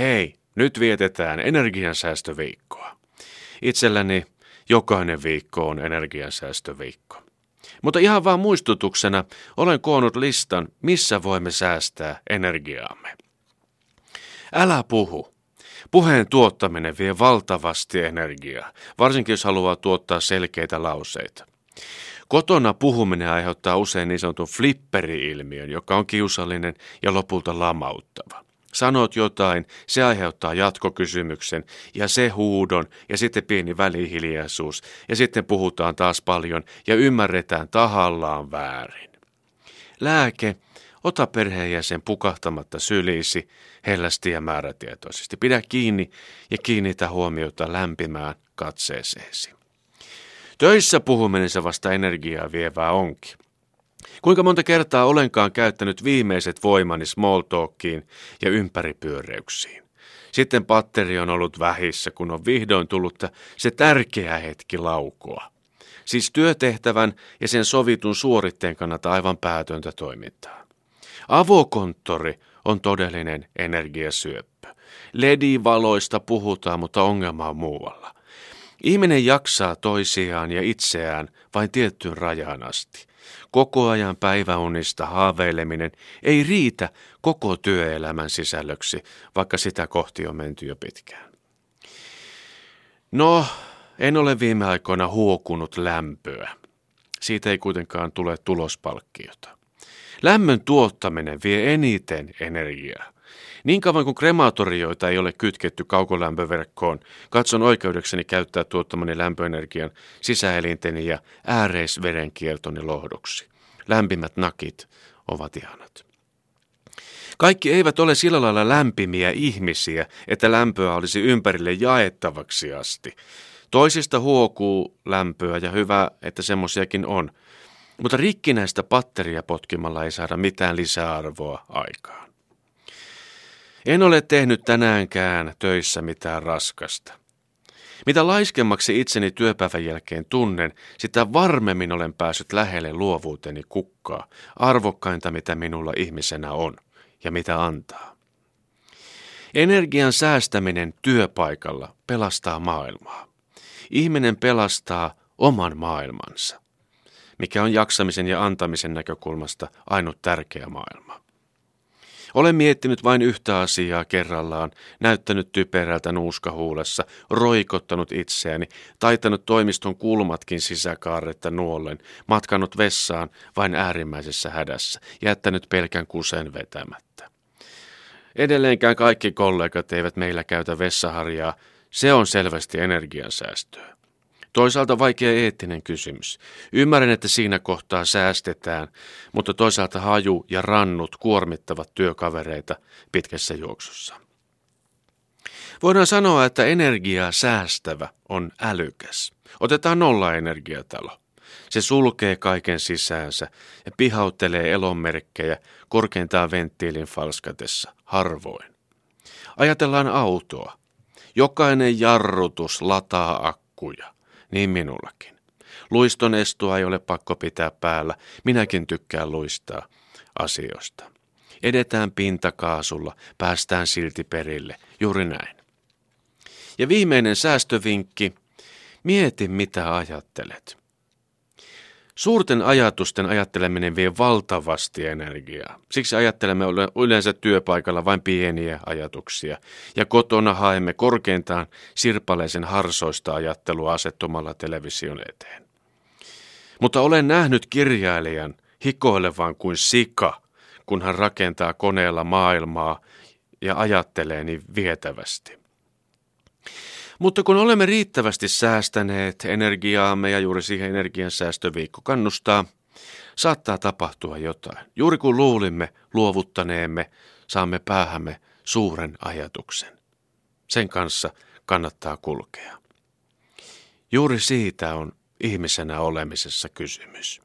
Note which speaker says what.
Speaker 1: Hei, nyt vietetään energiansäästöviikkoa. Itselläni jokainen viikko on energiansäästöviikko. Mutta ihan vaan muistutuksena olen koonnut listan, missä voimme säästää energiaamme. Älä puhu. Puheen tuottaminen vie valtavasti energiaa, varsinkin jos haluaa tuottaa selkeitä lauseita. Kotona puhuminen aiheuttaa usein niin sanotun flipperi-ilmiön, joka on kiusallinen ja lopulta lamauttava. Sanot jotain, se aiheuttaa jatkokysymyksen ja se huudon ja sitten pieni välihiljaisuus ja sitten puhutaan taas paljon ja ymmärretään tahallaan väärin. Lääke, ota perheenjäsen pukahtamatta syliisi, hellästi ja määrätietoisesti. Pidä kiinni ja kiinnitä huomiota lämpimään katseeseesi. Töissä puhuminen se vasta energiaa vievää onkin. Kuinka monta kertaa olenkaan käyttänyt viimeiset voimani small talkiin ja ympäripyöreyksiin. Sitten patteri on ollut vähissä, kun on vihdoin tullut se tärkeä hetki laukoa. Siis työtehtävän ja sen sovitun suoritteen kannalta aivan päätöntä toimintaa. Avokonttori on todellinen energiasyöppö. Ledivaloista puhutaan, mutta ongelma on muualla. Ihminen jaksaa toisiaan ja itseään vain tiettyyn rajaan asti. Koko ajan päiväunista haaveileminen ei riitä koko työelämän sisällöksi, vaikka sitä kohti on menty jo pitkään. No, en ole viime aikoina huokunut lämpöä. Siitä ei kuitenkaan tule tulospalkkiota. Lämmön tuottaminen vie eniten energiaa. Niin kauan kuin krematorioita ei ole kytketty kaukolämpöverkkoon, katson oikeudekseni käyttää tuottamani lämpöenergian sisäelinteni ja ääreisverenkiertoni lohdoksi. Lämpimät nakit ovat ihanat. Kaikki eivät ole sillä lailla lämpimiä ihmisiä, että lämpöä olisi ympärille jaettavaksi asti. Toisista huokuu lämpöä ja hyvä, että semmoisiakin on. Mutta rikkinäistä patteria potkimalla ei saada mitään lisäarvoa aikaan. En ole tehnyt tänäänkään töissä mitään raskasta. Mitä laiskemmaksi itseni työpäivän jälkeen tunnen, sitä varmemmin olen päässyt lähelle luovuuteni kukkaa, arvokkainta mitä minulla ihmisenä on ja mitä antaa. Energian säästäminen työpaikalla pelastaa maailmaa. Ihminen pelastaa oman maailmansa, mikä on jaksamisen ja antamisen näkökulmasta ainut tärkeä maailma. Olen miettinyt vain yhtä asiaa kerrallaan, näyttänyt typerältä nuuskahuulessa, roikottanut itseäni, taitanut toimiston kulmatkin sisäkaaretta nuollen, matkannut vessaan vain äärimmäisessä hädässä, jättänyt pelkän kusen vetämättä. Edelleenkään kaikki kollegat eivät meillä käytä vessaharjaa, se on selvästi energiansäästöä. Toisaalta vaikea eettinen kysymys. Ymmärrän, että siinä kohtaa säästetään, mutta toisaalta haju ja rannut kuormittavat työkavereita pitkässä juoksussa. Voidaan sanoa, että energiaa säästävä on älykäs. Otetaan nolla energiatalo. Se sulkee kaiken sisäänsä ja pihauttelee elonmerkkejä korkeintaan venttiilin falskatessa, harvoin. Ajatellaan autoa. Jokainen jarrutus lataa akkuja niin minullakin. Luiston estua ei ole pakko pitää päällä, minäkin tykkään luistaa asioista. Edetään pintakaasulla, päästään silti perille, juuri näin. Ja viimeinen säästövinkki, mieti mitä ajattelet. Suurten ajatusten ajatteleminen vie valtavasti energiaa. Siksi ajattelemme yleensä työpaikalla vain pieniä ajatuksia. Ja kotona haemme korkeintaan sirpaleisen harsoista ajattelua asettumalla television eteen. Mutta olen nähnyt kirjailijan hikoilevan kuin sika, kun hän rakentaa koneella maailmaa ja ajattelee niin vietävästi. Mutta kun olemme riittävästi säästäneet energiaamme ja juuri siihen energiansäästöviikko kannustaa, saattaa tapahtua jotain. Juuri kun luulimme luovuttaneemme, saamme päähämme suuren ajatuksen. Sen kanssa kannattaa kulkea. Juuri siitä on ihmisenä olemisessa kysymys.